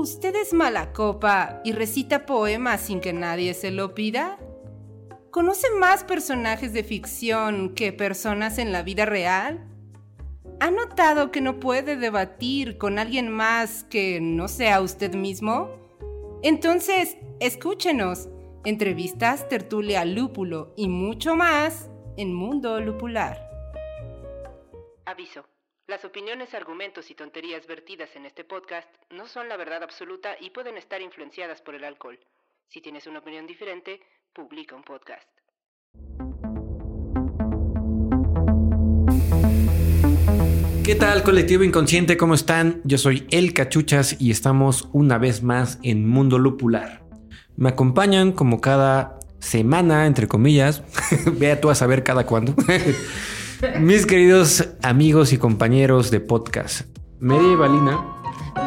¿Usted es mala copa y recita poemas sin que nadie se lo pida? ¿Conoce más personajes de ficción que personas en la vida real? ¿Ha notado que no puede debatir con alguien más que no sea usted mismo? Entonces, escúchenos. Entrevistas, tertulia, lúpulo y mucho más en Mundo Lupular. Aviso. Las opiniones, argumentos y tonterías vertidas en este podcast no son la verdad absoluta y pueden estar influenciadas por el alcohol. Si tienes una opinión diferente, publica un podcast. ¿Qué tal colectivo inconsciente? ¿Cómo están? Yo soy El Cachuchas y estamos una vez más en Mundo Lupular. Me acompañan como cada semana, entre comillas, vea tú a saber cada cuándo, mis queridos amigos y compañeros de podcast, Mary Valina.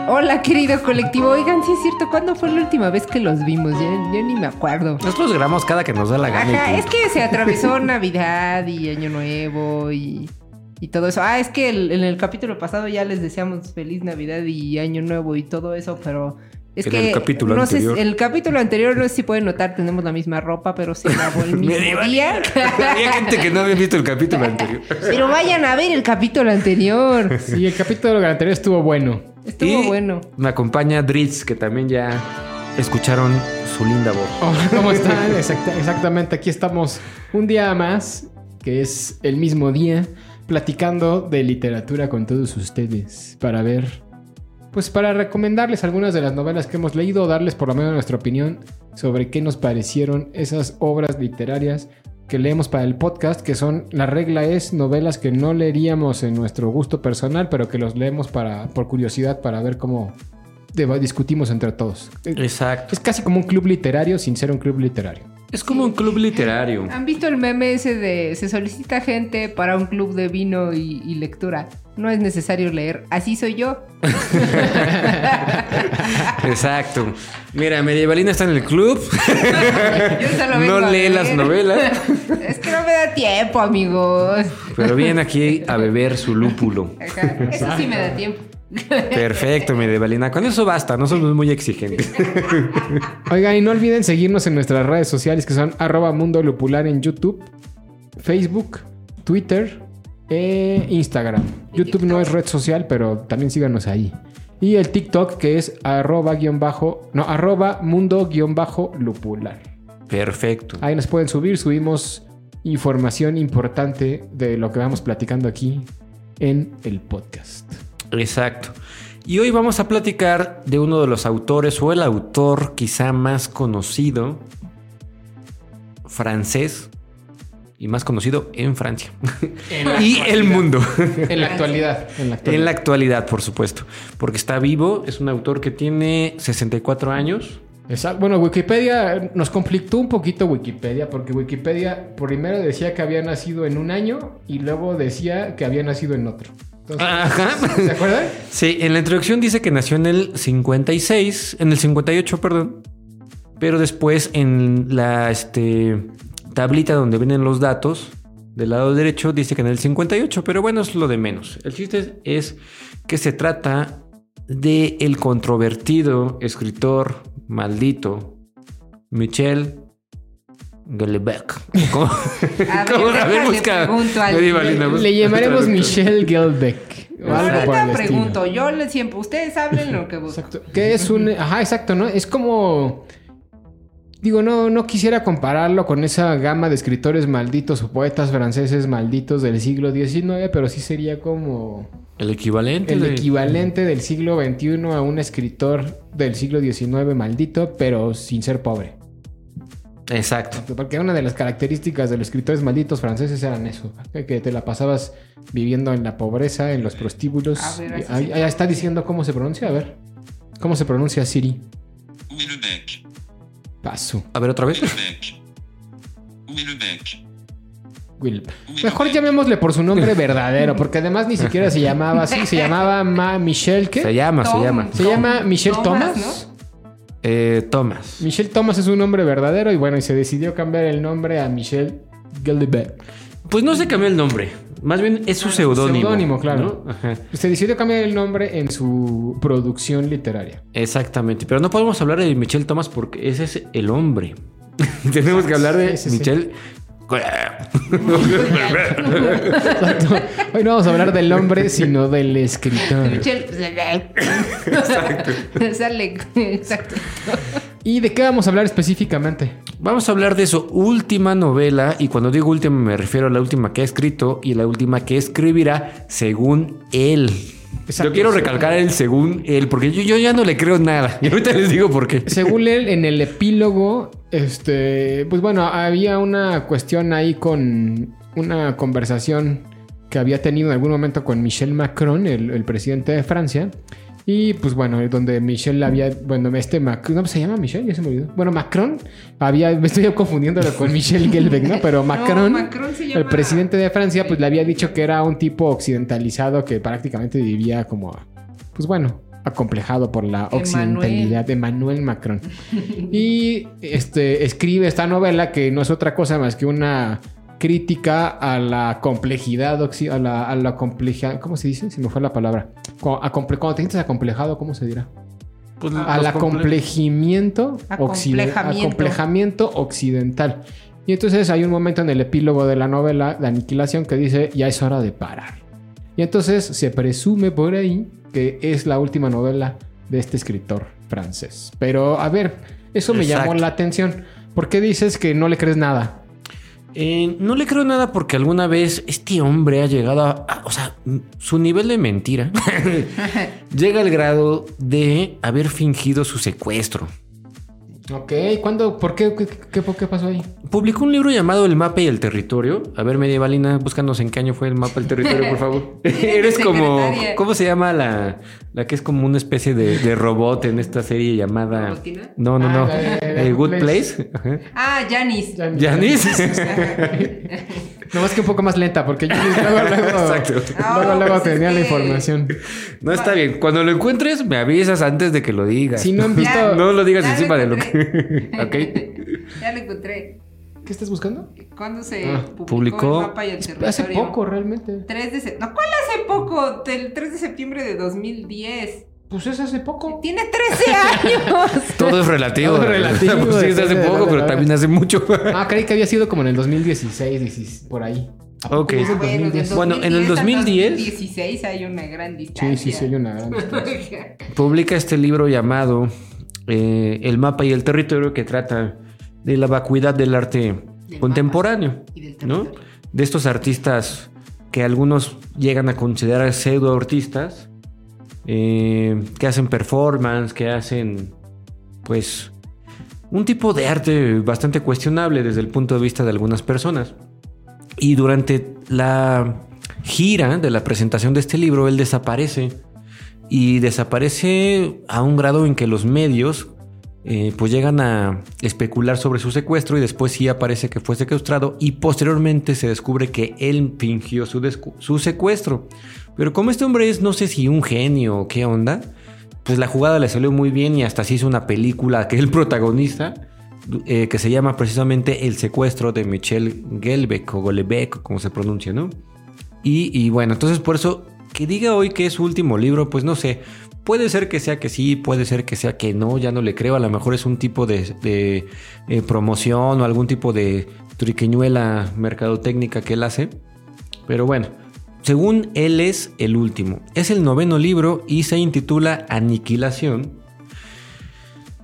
Hola, querido colectivo. Oigan, sí es cierto, ¿cuándo fue la última vez que los vimos? Yo ni me acuerdo. Nosotros grabamos cada que nos da la gana. y Ajá, es que se atravesó Navidad y Año Nuevo y, y todo eso. Ah, es que el- en el capítulo pasado ya les deseamos feliz Navidad y Año Nuevo y todo eso, pero es En que el capítulo no sé, anterior. si- el capítulo anterior no sé si pueden notar, tenemos la misma ropa, pero se lavó el mismo día. Había gente que no había visto el capítulo anterior. pero vayan a ver el capítulo anterior. Sí, el capítulo anterior estuvo bueno. Estuvo Y bueno. Me acompaña Dritz, que también ya escucharon su linda voz. Hola, ¿cómo están? Exacta- exactamente, aquí estamos un día más, que es el mismo día, platicando de literatura con todos ustedes para ver, pues para recomendarles algunas de las novelas que hemos leído, darles por lo menos nuestra opinión sobre qué nos parecieron esas obras literarias que leemos para el podcast, que son, la regla es novelas que no leeríamos en nuestro gusto personal, pero que los leemos para, por curiosidad para ver cómo discutimos entre todos. Exacto. Es casi como un club literario sin ser un club literario. Es como un club literario. ¿Han visto el meme ese de se solicita gente para un club de vino y, y lectura? No es necesario leer, así soy yo. Exacto. Mira, Medievalina está en el club. Yo no lee las novelas, Es que no me da tiempo, amigos. pero viene aquí a beber su lúpulo. Ajá, Eso sí me da tiempo. Perfecto, Medievalina. Con eso basta, no somos muy exigentes. Oigan, y no olviden seguirnos en nuestras redes sociales que son arroba mundo lupular en YouTube, Facebook, Twitter e Instagram. YouTube no es red social, pero también síganos ahí. Y el TikTok que es arroba guion bajo, no, arroba mundo guion bajo lupular. Perfecto. Ahí nos pueden subir, subimos información importante de lo que vamos platicando aquí en el podcast. Exacto. Y hoy vamos a platicar de uno de los autores o el autor quizá más conocido francés y más conocido en Francia y el mundo. En la actualidad. En la actualidad. En la actualidad, por supuesto, porque está vivo, es un autor que tiene 64 años. Exacto. Bueno, Wikipedia nos conflictó un poquito Wikipedia, porque Wikipedia primero decía que había nacido en un año y luego decía que había nacido en otro. Entonces, Ajá. ¿Se acuerdan? Sí, en la introducción dice que nació en el 56, en el 58, perdón. Pero después en la este, tablita donde vienen los datos, del lado derecho dice que en el 58, pero bueno, es lo de menos. El chiste es que se trata de el controvertido escritor maldito Michel Houellebecq. ¿Cómo? A ver. Le llamaremos Michel Gelbeck. o algo por el ahorita estilo. pregunto, yo le siempre, ustedes hablen lo que busco. Exacto. Que es un. Ajá, exacto, ¿no? Es como. Digo, no, no quisiera compararlo con esa gama de escritores malditos o poetas franceses malditos del siglo XIX, pero sí sería como El equivalente. el de- equivalente del siglo XXI a un escritor del siglo XIX maldito, pero sin ser pobre. Exacto. Porque una de las características de los escritores malditos franceses eran eso, que te la pasabas viviendo en la pobreza, en los prostíbulos. A ver, ahí, ahí está diciendo cómo se pronuncia, a ver. ¿Cómo se pronuncia Siri? Où est le bec Paso. A ver otra vez. Où est le bec Où est le bec Will. Mejor llamémosle por su nombre verdadero, porque además ni siquiera se llamaba así, se llamaba Ma Michelle, ¿qué? Se llama, se llama. Se llama Michelle Thomas, Thomas. Eh, Thomas. Michelle Thomas es un nombre verdadero y bueno, y se decidió cambiar el nombre a Michelle Geldebeck. Pues no se cambió el nombre. Más bien es su Ah, seudónimo. seudónimo, claro. ¿no? Ajá. Se decidió cambiar el nombre en su producción literaria. Exactamente. Pero no podemos hablar de Michel Thomas porque ese es el hombre. Tenemos que hablar de Sí, sí, sí. Exacto. Hoy no vamos a hablar del hombre, sino del escritor. Michelle. Exacto. ¿Y de qué vamos a hablar específicamente? Vamos a hablar de su última novela, y cuando digo última me refiero a la última que ha escrito y la última que escribirá según él. Exacto. Yo quiero recalcar el según él, porque yo, yo ya no le creo nada. Y ahorita les digo por qué. Según él, en el epílogo, este, pues bueno, había una cuestión ahí con una conversación que había tenido en algún momento con Michel Macron, el, el presidente de Francia. Y pues bueno, donde Michel había, bueno, este Macron, ¿no se llama Michel? Ya se me olvidó. Bueno, Macron había, me estoy confundiéndolo con Michel Gelbeck, ¿no? Pero Macron, el presidente de Francia, pues le había dicho que era un tipo occidentalizado que prácticamente vivía como, pues bueno, acomplejado por la Emmanuel. occidentalidad de Emmanuel Macron. Y este escribe esta novela que no es otra cosa más que una crítica a la complejidad, occi- a la, a la compleja, ¿cómo se dice? Si me fue la palabra. Cu- acomple- Cuando te sientes acomplejado, ¿cómo se dirá? Pues Al acomplejamiento, occiden- Acomplejamiento. acomplejamiento occidental. Y entonces hay un momento en el epílogo de la novela, La Aniquilación, que dice, ya es hora de parar. Y entonces se presume por ahí que es la última novela de este escritor francés. Pero a ver, eso me llamó la atención. ¿Por qué dices que no le crees nada? Eh, no le creo nada porque alguna vez este hombre ha llegado a, a- o sea, su nivel de mentira llega al grado de haber fingido su secuestro. Ok, ¿cuándo? ¿Por qué? ¿Qué, qué- por qué pasó ahí? Publicó un libro llamado El mapa y el territorio. A ver, medievalina, búscanos en qué año fue el mapa y el territorio, por favor. Eres como. ¿cómo se llama la, la que es como una especie de, de robot en esta serie llamada? ¿Robotina? No, no, Ah, no. la de- de Eh, Good Good Place. Ah, Janis. ¿Janice? Nomás que un poco más lenta, porque yo luego, luego, Exacto. luego, No, luego pues es tenía la información. No está bien. Cuando lo encuentres, me avisas antes de que lo digas. Si no han visto... Ya. No lo digas encima de lo que. ok. Ya lo encontré. ¿Qué estás buscando? ¿Cuándo se Ah, publicó, publicó- el mapa y el territorio? Hace poco, realmente. 3 de. No, ¿cuál hace poco? El 3 de septiembre de 2010. Pues es hace poco. Tiene 13 años. Todo es relativo. Todo es relativo, Pues sí, es hace poco, pero también hace mucho. Ah, creí que había sido como en el 2016, 16, por ahí. ¿A poco Ok. Bueno, del 2010? Bueno, en el 2010 al 2010 2016 hay una gran Sí, distancia. sí, sí, hay una gran distancia. Publica este libro llamado eh, El mapa y el territorio que trata de la vacuidad del arte Del contemporáneo. y del ¿no? territorio. De estos artistas que algunos llegan a considerar pseudo artistas, eh, que hacen performance, que hacen, pues, un tipo de arte bastante cuestionable desde el punto de vista de algunas personas. Y durante la gira de la presentación de este libro, él desaparece. Y desaparece a un grado en que los medios eh, pues llegan a especular sobre su secuestro y después sí aparece que fue secuestrado y posteriormente se descubre que él fingió su, secuestro. Pero como este hombre es no sé si un genio o qué onda, pues la jugada le salió muy bien y hasta se hizo una película que es el protagonista eh, que se llama precisamente El secuestro de Michel Gelbeck o Golebeck, como se pronuncia, ¿no? Y, y bueno, entonces por eso que diga hoy que es su último libro, pues no sé. Puede ser que sea que sí, puede ser que sea que no, ya no le creo. A lo mejor es un tipo de, de, eh, promoción o algún tipo de triqueñuela mercadotécnica que él hace. Pero bueno, según él es el último. Es el noveno libro y se intitula Aniquilación.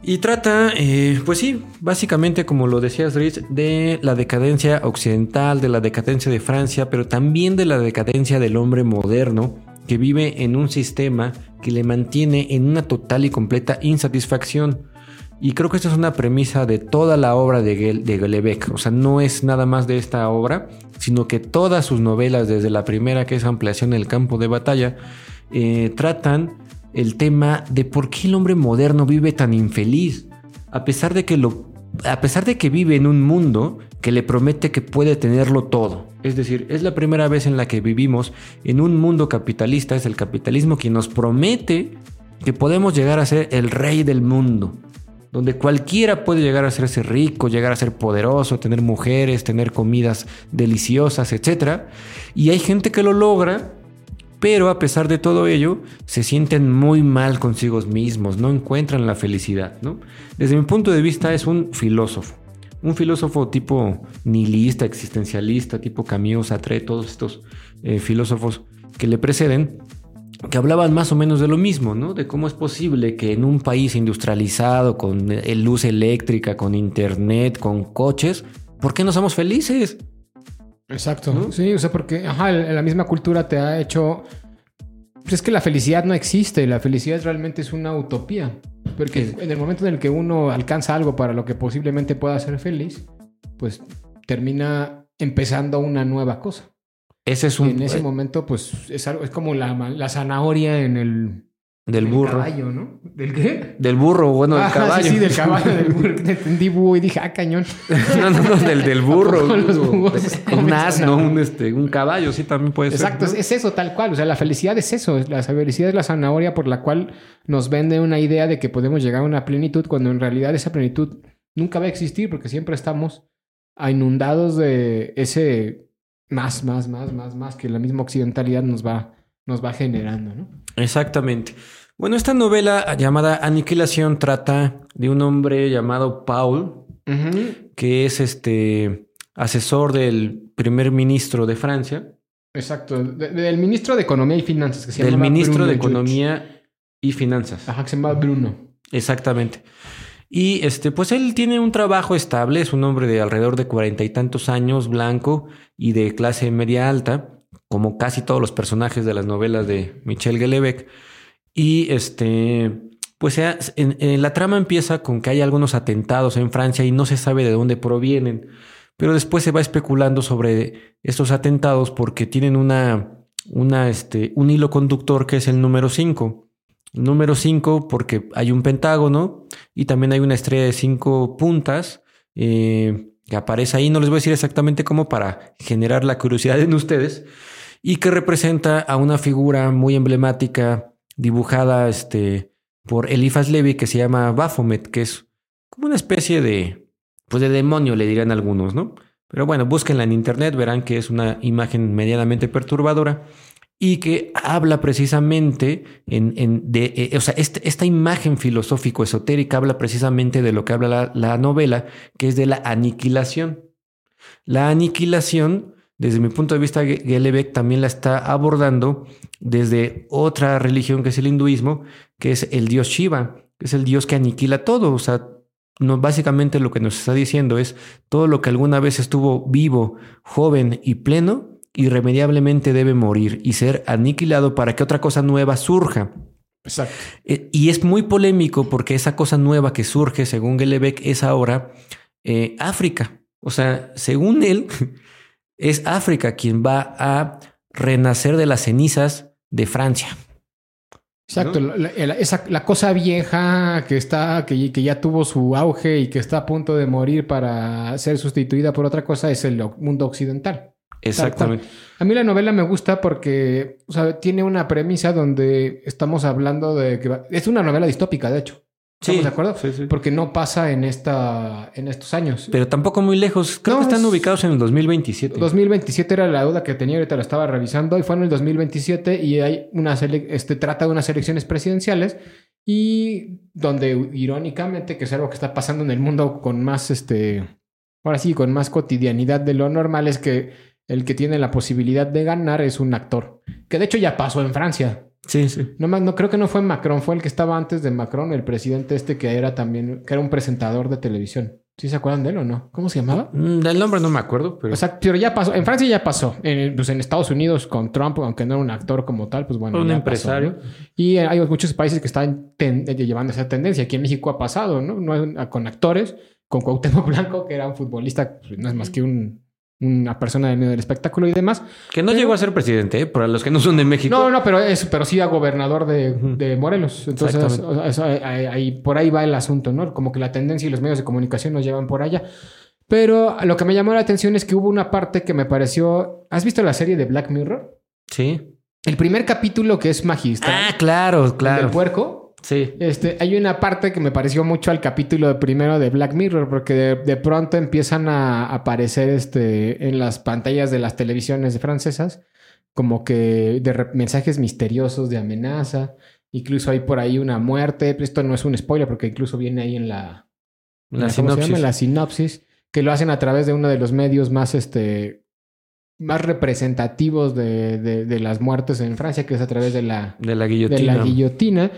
Y trata, eh, pues sí, básicamente como lo decías Rich, de la decadencia occidental, de la decadencia de Francia, pero también de la decadencia del hombre moderno que vive en un sistema que le mantiene en una total y completa insatisfacción. Y creo que esta es una premisa de toda la obra de, Gel-. O sea, no es nada más de esta obra, sino que todas sus novelas, desde la primera que es Ampliación del campo de batalla, eh, tratan el tema de por qué el hombre moderno vive tan infeliz, a pesar de que lo, a pesar de que vive en un mundo que le promete que puede tenerlo todo. Es decir, es la primera vez en la que vivimos en un mundo capitalista, es el capitalismo quien nos promete que podemos llegar a ser el rey del mundo. Donde cualquiera puede llegar a hacerse rico, llegar a ser poderoso, tener mujeres, tener comidas deliciosas, etc. Y hay gente que lo logra, pero a pesar de todo ello, se sienten muy mal consigo mismos, no encuentran la felicidad. ¿no? Desde mi punto de vista es un filósofo. Un filósofo tipo nihilista, existencialista, tipo Camus, Sartre, todos estos eh, filósofos que le preceden, que hablaban más o menos de lo mismo, ¿no? De cómo es posible que en un país industrializado, con eh, luz eléctrica, con internet, con coches, ¿por qué no somos felices? Exacto. ¿No? Sí, o sea, porque ajá, la la misma cultura te ha hecho. Pues es que la felicidad no existe. La felicidad realmente es una utopía. Porque Sí. en el momento en el que uno alcanza algo para lo que posiblemente pueda ser feliz, pues termina empezando una nueva cosa. Ese es un en ese momento, pues es, algo, es como la, la zanahoria en el, del el burro. caballo, ¿no? ¿Del qué? Del burro, bueno, del Ah, caballo. Sí, sí, del caballo, del burro. Te entendí búho y dije, ah, cañón. no, no, no, del, del burro. Un asno, un, este, un caballo, sí, también puede Exacto, ser. es, es eso tal cual. O sea, la felicidad es eso. La felicidad es la zanahoria por la cual nos vende una idea de que podemos llegar a una plenitud cuando en realidad esa plenitud nunca va a existir porque siempre estamos inundados de ese más, más, más, más, más que la misma occidentalidad nos va, nos va generando, ¿no? Exactamente. Bueno, esta novela llamada Aniquilación trata de un hombre llamado Paul, que es este asesor del primer ministro de Francia, Exacto. De- del ministro de Economía y Finanzas, que se del ministro Bruno de. Economía y Finanzas. Ajá, que se llama Bruno. Exactamente. Y este, pues él tiene un trabajo estable, es un hombre de alrededor de cuarenta y tantos años, blanco y de clase media alta, como casi todos los personajes de las novelas de Michel Houellebecq. Y este, pues en, en la trama empieza con que hay algunos atentados en Francia y no se sabe de dónde provienen. Pero después se va especulando sobre estos atentados porque tienen una, una, este, un hilo conductor que es el número 5. Número 5 porque hay un pentágono y también hay una estrella de cinco puntas eh, que aparece ahí. No les voy a decir exactamente cómo para generar la curiosidad en ustedes y que representa a una figura muy emblemática dibujada este, por Eliphas Levi que se llama Baphomet, que es como una especie de, pues de demonio, le dirían algunos, ¿no? Pero bueno, búsquenla en internet, verán que es una imagen medianamente perturbadora y que habla precisamente en, en de, eh, o sea, este- esta imagen filosófico-esotérica habla precisamente de lo que habla la, la novela, que es de la aniquilación. La aniquilación, desde mi punto de vista, Ge- Houellebecq también la está abordando desde otra religión que es el hinduismo, que es el dios Shiva, que es el dios que aniquila todo. O sea, no, básicamente lo que nos está diciendo es todo lo que alguna vez estuvo vivo, joven y pleno, irremediablemente debe morir y ser aniquilado para que otra cosa nueva surja. Exacto. Eh, y es muy polémico porque esa cosa nueva que surge, según Houellebecq, es ahora eh, África. O sea, según él, es África quien va a renacer de las cenizas de Francia. Exacto, ¿No? la, la- esa, la cosa vieja que está, que, que ya tuvo su auge y que está a punto de morir para ser sustituida por otra cosa es el mundo occidental. Exactamente. A mí la novela me gusta porque o sea, tiene una premisa donde estamos hablando de que va- es una novela distópica, de hecho. ¿Estamos Sí, de acuerdo? sí, sí. Porque no pasa en esta, en estos años. Pero tampoco muy lejos. Creo No, que están es- ubicados en el 2027. 2027 era la duda que tenía, ahorita la estaba revisando y fue en el 2027 y hay una sele- este trata de unas elecciones presidenciales y donde irónicamente que es algo que está pasando en el mundo con más este ahora sí con más cotidianidad de lo normal es que el que tiene la posibilidad de ganar es un actor, que de hecho ya pasó en Francia. Sí, sí. No, no creo que no fue Macron, fue el que estaba antes de Macron, el presidente este que era también que era un presentador de televisión. ¿Sí se acuerdan de él o no? ¿Cómo se llamaba? Mm, Del nombre no me acuerdo, pero. O sea, pero ya pasó. En Francia ya pasó. En, pues en Estados Unidos con Trump, aunque no era un actor como tal, pues bueno. un empresario. pasó, ¿no? Y hay muchos países que están eh, llevando esa tendencia. Aquí en México ha pasado, ¿no? no es- con actores, con Cuauhtémoc Blanco, que era un futbolista, pues, no es más que un- una persona del medio del espectáculo y demás. Que no Pero- llegó a ser presidente, ¿eh? para los que no son de México. No, no, pero es, pero sí a gobernador de, de Morelos. Entonces, eso, ahí- por ahí va el asunto, ¿no? Como que la tendencia y los medios de comunicación nos llevan por allá. Pero lo que me llamó la atención es que hubo una parte que me pareció. ¿Has visto la serie de Black Mirror? Sí. El primer capítulo que es magistral. Ah, claro, el claro. del puerco. Sí. Este, hay una parte que me pareció mucho al capítulo primero de Black Mirror, porque de, de pronto empiezan a aparecer este, en las pantallas de las televisiones francesas, como que de mensajes misteriosos de amenaza. Incluso hay por ahí una muerte. Esto no es un spoiler, porque incluso viene ahí en la, La ¿cómo se llama? La sinopsis, que lo hacen a través de uno de los medios más, este, más representativos de, de- de las muertes en Francia, que es a través de la, De la guillotina. la guillotina.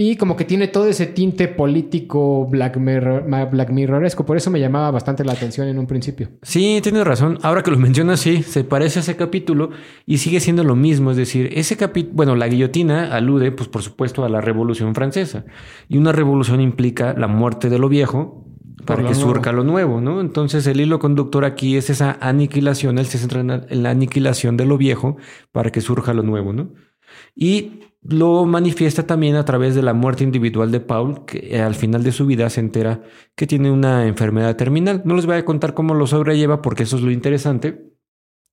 Y como que tiene todo ese tinte político Black Mirror, Black Mirroresco. Por eso me llamaba bastante la atención en un principio. Sí, tienes razón. Ahora que lo mencionas, sí, se parece a ese capítulo y sigue siendo lo mismo. Es decir, ese capítulo, bueno, la guillotina alude, pues por supuesto, a la Revolución Francesa. Y una revolución implica la muerte de lo viejo para que nuevo. surca lo nuevo, ¿no? Entonces el hilo conductor aquí es esa aniquilación, él se centra en la, en la aniquilación de lo viejo para que surja lo nuevo, ¿no? Y lo manifiesta también a través de la muerte individual de Paul, que eh, al final de su vida se entera que tiene una enfermedad terminal. No les voy a contar cómo lo sobrelleva porque eso es lo interesante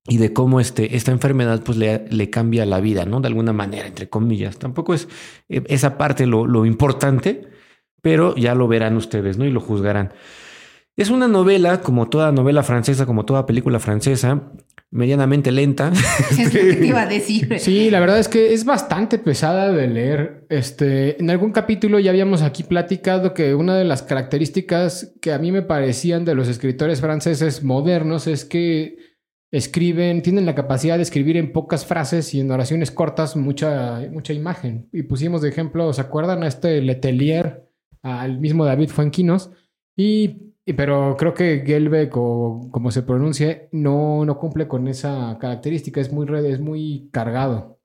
y de cómo este, esta enfermedad pues le, le cambia la vida, ¿no? De alguna manera, entre comillas. Tampoco es eh, esa parte lo, lo importante, pero ya lo verán ustedes, ¿no? Y lo juzgarán. Es una novela, como toda novela francesa, como toda película francesa, medianamente lenta. Es lo que te iba a decir. Sí, la verdad es que es bastante pesada de leer. Este, en algún capítulo ya habíamos aquí platicado que una de las características que a mí me parecían de los escritores franceses modernos es que escriben, tienen la capacidad de escribir en pocas frases y en oraciones cortas mucha, mucha imagen. Y pusimos de ejemplo, ¿se acuerdan a este Letelier, al mismo David Fuenquinos? Y, pero creo que Gelbeck o como se pronuncie, no, no cumple con esa característica. Es muy, red- es muy cargado.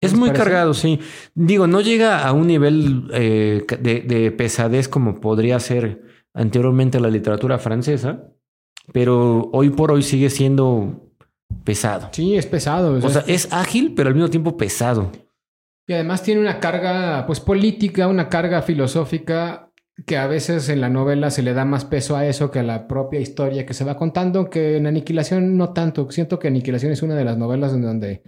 Es ¿No les muy parece? cargado, sí. Digo, no llega a un nivel eh, de, de pesadez como podría ser anteriormente la literatura francesa, pero hoy por hoy sigue siendo pesado. Sí, es pesado. o sea, O sea, es ágil, pero al mismo tiempo pesado. Y además tiene una carga pues política, una carga filosófica que a veces en la novela se le da más peso a eso que a la propia historia que se va contando, que en Aniquilación no tanto. Siento que Aniquilación es una de las novelas en donde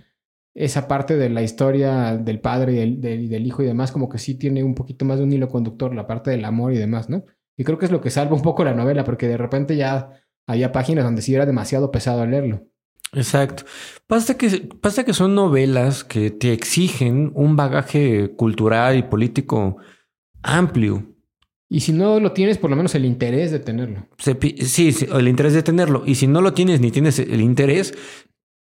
esa parte de la historia del padre y del, del- del hijo y demás como que sí tiene un poquito más de un hilo conductor, la parte del amor y demás, ¿no? Y creo que es lo que salva un poco la novela, porque de repente ya había páginas donde sí era demasiado pesado leerlo. Exacto. Pasa que, pasa que son novelas que te exigen un bagaje cultural y político amplio. Y si no lo tienes, por lo menos el interés de tenerlo. Sí, sí, el interés de tenerlo. Y si no lo tienes ni tienes el interés,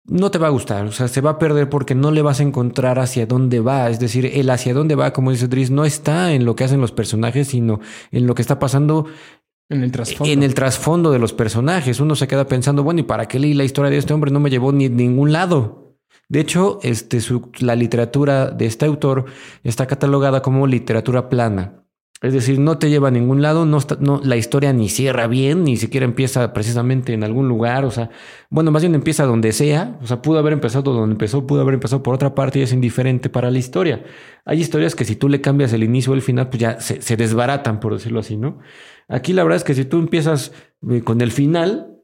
no te va a gustar. O sea, se va a perder porque no le vas a encontrar hacia dónde va. Es decir, el hacia dónde va, como dice Dries, no está en lo que hacen los personajes, sino en lo que está pasando En el trasfondo. de los personajes. Uno se queda pensando, bueno, ¿y para qué leí la historia de este hombre? No me llevó ni ningún lado. De hecho, este, la literatura de este autor está catalogada como literatura plana. Es decir, no te lleva a ningún lado, no, está- no la historia ni cierra bien, ni siquiera empieza precisamente en algún lugar. O sea, bueno, más bien empieza donde sea. O sea, pudo haber empezado donde empezó, pudo haber empezado por otra parte y es indiferente para la historia. Hay historias que si tú le cambias el inicio o el final, pues ya se, se desbaratan, por decirlo así, ¿no? Aquí la verdad es que si tú empiezas eh, con el final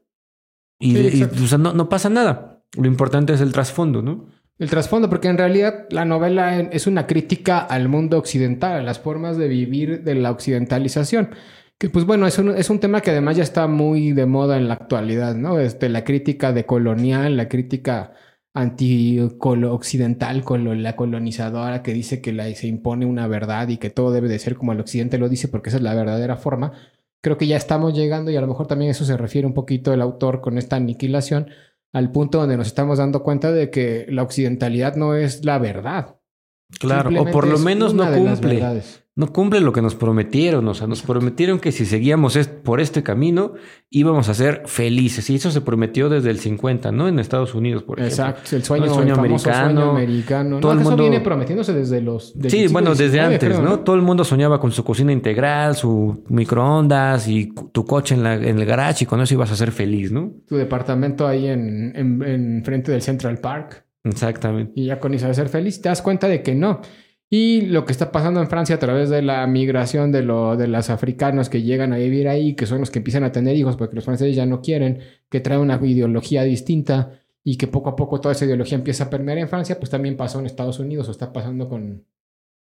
y, Sí, y, exacto. o sea, no, no pasa nada. Lo importante es el trasfondo, ¿no? El trasfondo, porque en realidad la novela es una crítica al mundo occidental, a las formas de vivir de la occidentalización. Que pues bueno, es un, es un tema que además ya está muy de moda en la actualidad, ¿no? Este, la crítica de colonial, la crítica anti-occidental, la colonizadora que dice que se impone una verdad y que todo debe de ser como el occidente lo dice porque esa es la verdadera forma. Creo que ya estamos llegando y a lo mejor también eso se refiere un poquito el autor con esta aniquilación al punto donde nos estamos dando cuenta de que la occidentalidad no es la verdad. Claro, o por lo menos no cumple. No cumple lo que nos prometieron. O sea, nos prometieron que si seguíamos est- por este camino íbamos a ser felices. Y eso se prometió desde el 50, ¿no? En Estados Unidos, por ejemplo. Exacto, el sueño, El sueño el americano. sueño americano. Todo No, el mundo- Eso viene prometiéndose desde los. desde Sí, bueno, desde antes, creo, ¿no? Todo el mundo soñaba con su cocina integral, su microondas y tu coche en, la, en el garage y con eso ibas a ser feliz, ¿no? Tu departamento ahí en, en, en frente del Central Park. Exactamente. y ya con eso de ser feliz, te das cuenta de que no. Y lo que está pasando en Francia a través de la migración de, lo, de los africanos que llegan a vivir ahí, que son los que empiezan a tener hijos porque los franceses ya no quieren, que traen una ideología distinta y que poco a poco toda esa ideología empieza a permear en Francia, pues también pasó en Estados Unidos o está pasando con,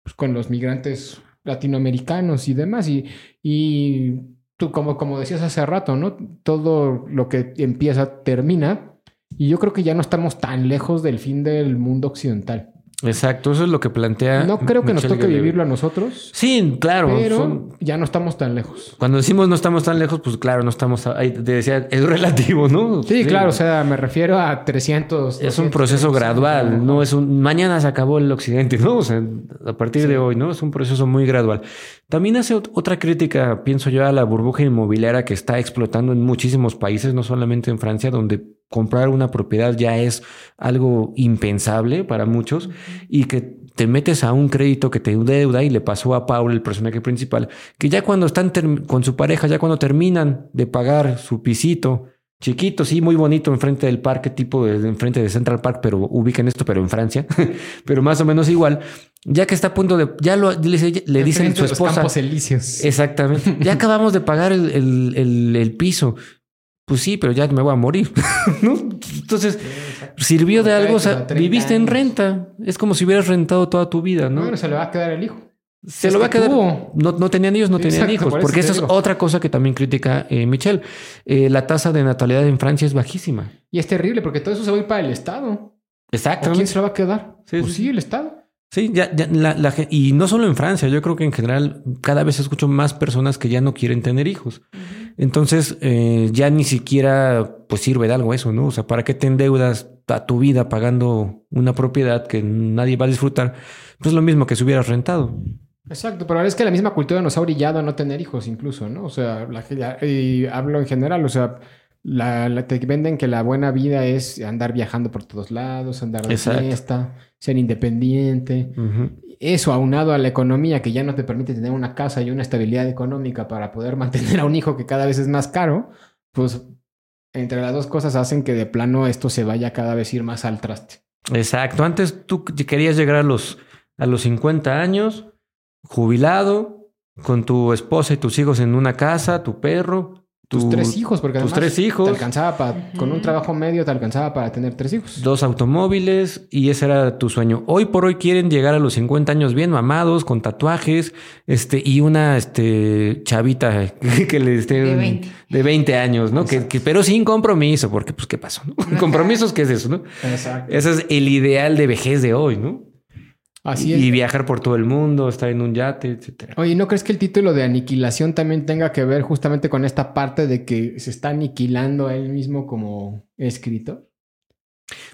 pues, con los migrantes latinoamericanos y demás. Y, y tú, como, como decías hace rato, ¿no? Todo lo que empieza termina. Y yo creo que ya no estamos tan lejos del fin del mundo occidental. Exacto, eso es lo que plantea. No creo que nos toque vivirlo a nosotros, Sí, claro. pero son- ya no estamos tan lejos. Cuando decimos no estamos tan lejos, pues claro, no estamos. Ahí te decía, es relativo, ¿no? Sí, claro, o sea, me refiero a 300. Es un 200, proceso 300, gradual, no es un mañana se acabó el occidente, ¿no? O sea, a partir de hoy, ¿no? Es un proceso muy gradual. También hace ot- otra crítica, pienso yo, a la burbuja inmobiliaria que está explotando en muchísimos países, no solamente en Francia, donde comprar una propiedad ya es algo impensable para muchos y que te metes a un crédito que te deuda y le pasó a Paul, el personaje principal, que ya cuando están con su pareja, ya cuando terminan de pagar su pisito, chiquito, sí, muy bonito, enfrente del parque, tipo de, enfrente de Central Park, pero ubiquen esto, pero en Francia, pero más o menos igual, ya que está a punto de, ya lo, le, dice- le dicen su de los esposa, Campos Elíseos. exactamente, ya acabamos de pagar el, el- el- el piso. Pues sí, pero ya me voy a morir. ¿no? Entonces, sirvió de algo. O sea, 30 viviste en renta. Es como si hubieras rentado toda tu vida, ¿no? Bueno, se le va a quedar el hijo. Se es lo va a que quedar. No, no tenían hijos, no Sí, tenían exacto, hijos. Porque esa es otra cosa que también critica eh, Michelle. Eh, la tasa de natalidad en Francia es bajísima. Y es terrible porque todo eso se va a ir para el Estado. ¿A Exacto. quién se lo va a quedar? Sí, pues sí, el Estado. Sí, ya, ya la, la y no solo en Francia, yo creo que en general cada vez escucho más personas que ya no quieren tener hijos. Entonces, eh, ya ni siquiera pues sirve de algo eso, ¿no? O sea, ¿para qué te endeudas a tu vida pagando una propiedad que nadie va a disfrutar? Pues lo mismo que si hubieras rentado. Exacto, pero es que la misma cultura nos ha orillado a no tener hijos incluso, ¿no? O sea, la, y hablo en general, o sea, la, la- te venden que la buena vida es andar viajando por todos lados, andar de Exacto. fiesta, ser independiente. Eso aunado a la economía que ya no te permite tener una casa y una estabilidad económica para poder mantener a un hijo que cada vez es más caro, pues entre las dos cosas hacen que de plano esto se vaya cada vez ir más al traste. Exacto. Antes tú querías llegar a los, a los 50 años, jubilado, con tu esposa y tus hijos en una casa, tu perro. Tus tu- tres hijos, porque tus además tres hijos. te alcanzaba para, con un trabajo medio te alcanzaba para tener tres hijos. dos automóviles y ese era tu sueño. Hoy por hoy quieren llegar a los 50 años bien mamados, con tatuajes, este, y una este chavita que le esté De 20. de 20 años, ¿no? Que, que- pero sin compromiso, porque pues qué pasó, ¿no? Compromisos, ¿qué es eso, no? Exacto. Ese es el ideal de vejez de hoy, ¿no? Así y viajar por todo el mundo, estar en un yate, etcétera. Oye, ¿no crees que el título de aniquilación también tenga que ver justamente con esta parte de que se está aniquilando a él mismo como escritor?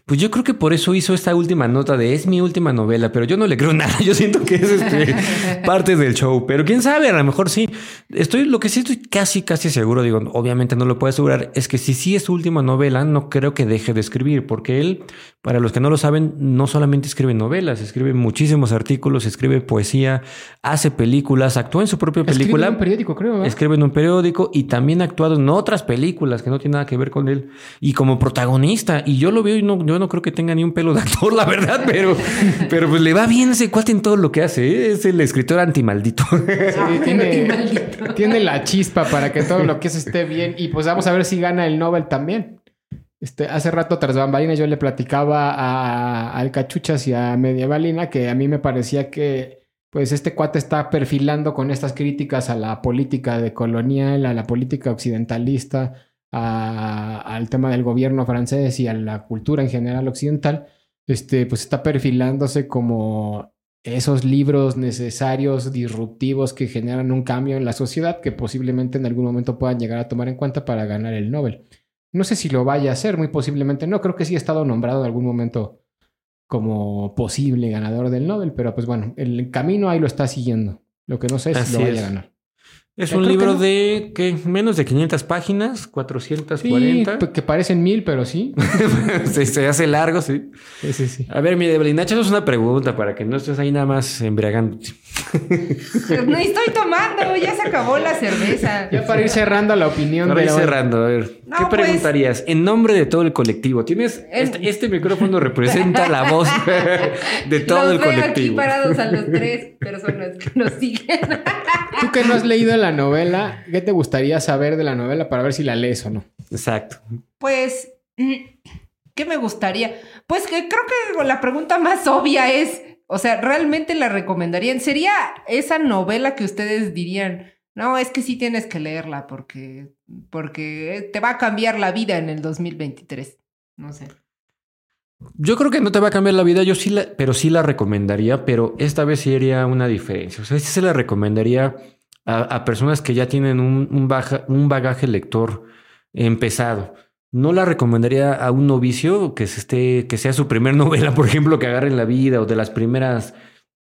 Pues yo creo que por eso hizo esta última nota de es mi última novela, pero yo no le creo nada. Yo siento que es este, parte del show, pero quién sabe, a lo mejor sí. Estoy lo que sí estoy casi, casi seguro. Digo, obviamente no lo puedo asegurar. Es que si sí es su última novela, no creo que deje de escribir, porque él, para los que no lo saben, no solamente escribe novelas, escribe muchísimos artículos, escribe poesía, hace películas, actúa en su propia película. Escribe en un periódico, creo. Escribe en un periódico y también ha actuado en otras películas que no tienen nada que ver con él y como protagonista. Y yo lo veo no, yo no creo que tenga ni un pelo de actor, la verdad, pero, pero pues le va bien ese cuate en todo lo que hace. ¿eh? Es el escritor antimaldito. Sí, tiene, tiene la chispa para que todo lo que es esté bien. Y pues vamos a ver si gana el Nobel también. Este, hace rato, tras bambalinas, yo le platicaba a, al Cachuchas y a Medievalina que a mí me parecía que pues este cuate está perfilando con estas críticas a la política de colonial, a la política occidentalista, a- al tema del gobierno francés y a la cultura en general occidental, este, pues está perfilándose como esos libros necesarios, disruptivos, que generan un cambio en la sociedad que posiblemente en algún momento puedan llegar a tomar en cuenta para ganar el Nobel. No sé si lo vaya a hacer, muy posiblemente no. Creo que sí ha estado nombrado en algún momento como posible ganador del Nobel, pero pues bueno, el camino ahí lo está siguiendo. Lo que no sé es si lo vaya es. a ganar. Es un libro no. de ¿qué? menos de 500 páginas, Sí, 440. p- que parecen mil, pero sí. se, se hace largo, sí. Sí, sí, sí. A ver, mi Evelyn, échanos una pregunta para que no estés ahí nada más embriagando. No estoy tomando, ya se acabó la cerveza. Ya para ir cerrando la opinión Para de ir hoy. cerrando, a ver, No, ¿qué pues- preguntarías? En nombre de todo el colectivo, tienes En- este, este micrófono representa la voz de todo Los el veo aquí colectivo. parados a los tres personas que nos siguen. Tú que no has leído la novela, ¿qué te gustaría saber de la novela para ver si la lees o no? Exacto. Pues, mm, ¿qué me gustaría? Pues que creo que la pregunta más obvia es O sea, ¿realmente la recomendarían? ¿Sería esa novela que ustedes dirían, no, es que sí tienes que leerla porque, porque te va a cambiar la vida en el 2023? No sé. Yo creo que no te va a cambiar la vida, yo sí la, pero sí la recomendaría, pero esta vez sí haría una diferencia. O sea, sí se la recomendaría a, personas que ya tienen un, un, baja, un bagaje lector empezado. No la recomendaría a un novicio que se esté, que sea su primer novela, por ejemplo, que agarre en la vida o de las primeras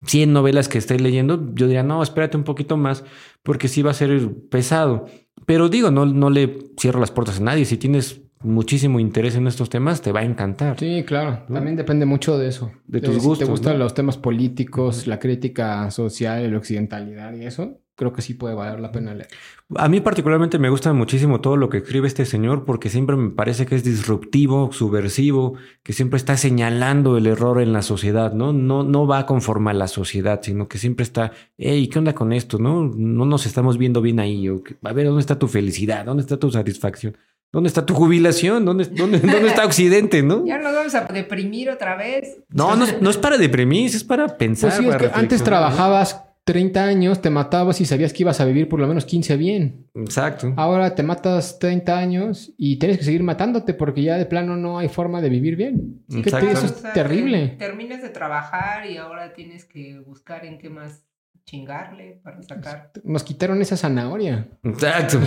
100 novelas que esté leyendo. Yo diría, no, espérate un poquito más porque sí va a ser pesado. Pero digo, no, no le cierro las puertas a nadie. Si tienes muchísimo interés en estos temas, te va a encantar. Sí, claro. También depende mucho de eso. De tus si gustos, te gustan ¿no? los temas políticos, la crítica social, la occidentalidad y eso, creo que sí puede valer la pena leer. A mí particularmente me gusta muchísimo todo lo que escribe este señor porque siempre me parece que es disruptivo, subversivo, que siempre está señalando el error en la sociedad, ¿no? No, no va conforme a la sociedad, sino que siempre está, hey, ¿qué onda con esto? No, no nos estamos viendo bien ahí. O, a ver, ¿dónde está tu felicidad? ¿Dónde está tu satisfacción? ¿Dónde está tu jubilación? ¿Dónde, dónde, dónde está Occidente, no? Ya nos vamos a deprimir otra vez. No, no, es- no es para deprimir, es para pensar. Pues sí, es para que antes trabajabas 30 años, te matabas y sabías que ibas a vivir por lo menos 15 bien. Exacto. Ahora te matas 30 años y tienes que seguir matándote porque ya de plano no hay forma de vivir bien. Sí, ¿Qué te- Exacto. eso o es sea, terrible. Terminas de trabajar y ahora tienes que buscar en qué más chingarle para sacar. Nos quitaron esa zanahoria. Exacto.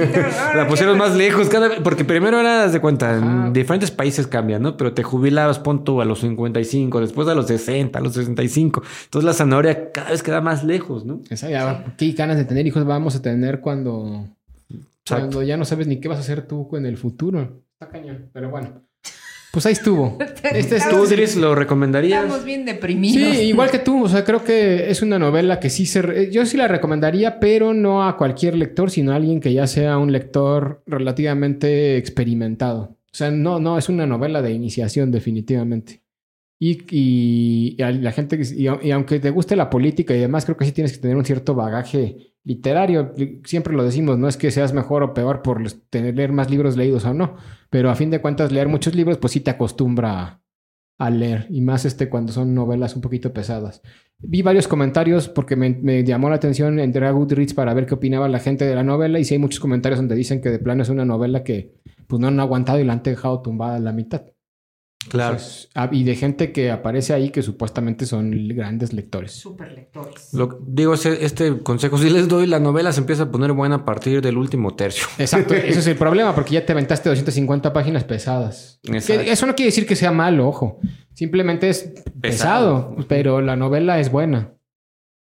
la pusieron más lejos cada vez, porque primero era, haz de cuenta, Ajá. en diferentes países cambian, ¿no? Pero te jubilabas, pon tú a los 55, después a los 60, a los 65. Entonces la zanahoria cada vez queda más lejos, ¿no? Esa ya, ¿Qué ganas de tener hijos vamos a tener cuando, Exacto. cuando ya no sabes ni qué vas a hacer tú en el futuro? Está cañón, pero bueno. Pues ahí estuvo. Este es ¿Tú, Dries, lo recomendarías? Estamos bien deprimidos. Sí, igual que tú, o sea, creo que es una novela que sí se... re- Yo sí la recomendaría, pero no a cualquier lector, sino a alguien que ya sea un lector relativamente experimentado. O sea, no, no, es una novela de iniciación definitivamente. Y, y, y a la gente, y, y aunque te guste la política y demás, creo que sí tienes que tener un cierto bagaje literario. Siempre lo decimos, no es que seas mejor o peor por tener más libros leídos o no, pero a fin de cuentas leer muchos libros pues sí te acostumbra a, leer y más este cuando son novelas un poquito pesadas. Vi varios comentarios porque me, llamó la atención entrar a Goodreads para ver qué opinaba la gente de la novela y sí hay muchos comentarios donde dicen que de plano es una novela que pues no han aguantado y la han dejado tumbada a la mitad. Claro. Entonces, ah, y de gente que aparece ahí que supuestamente son grandes lectores. Super lectores. Lo- digo, este consejo sí les doy. La novela se empieza a poner buena a partir del último tercio. Exacto, ese es el problema porque ya te aventaste 250 páginas pesadas. Exacto. Eso no quiere decir que sea malo, ojo. Simplemente es pesado, Pesado. pero la novela es buena.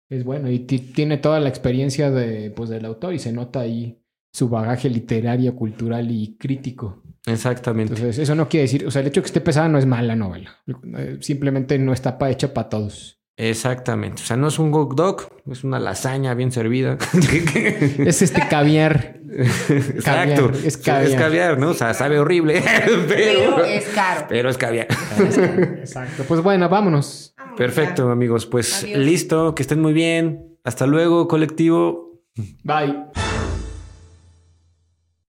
Es buena y ti- tiene toda la experiencia de, pues, del autor y se nota ahí su bagaje literario, cultural y crítico. Exactamente. Entonces, eso no quiere decir, o sea, el hecho de que esté pesada no es mala novela. Eh, Simplemente no está pa- hecha para todos. Exactamente. O sea, no es un hot dog, es una lasaña bien servida. Es este caviar. Exacto. Caviar, es caviar. Es caviar, ¿no? O sea, sabe horrible, Pero pero, es caro. pero es caviar. Exacto. Pues bueno, vámonos. Vámonos Perfecto, amigos. Pues Adiós. listo, que estén muy bien. Hasta luego, colectivo. Bye.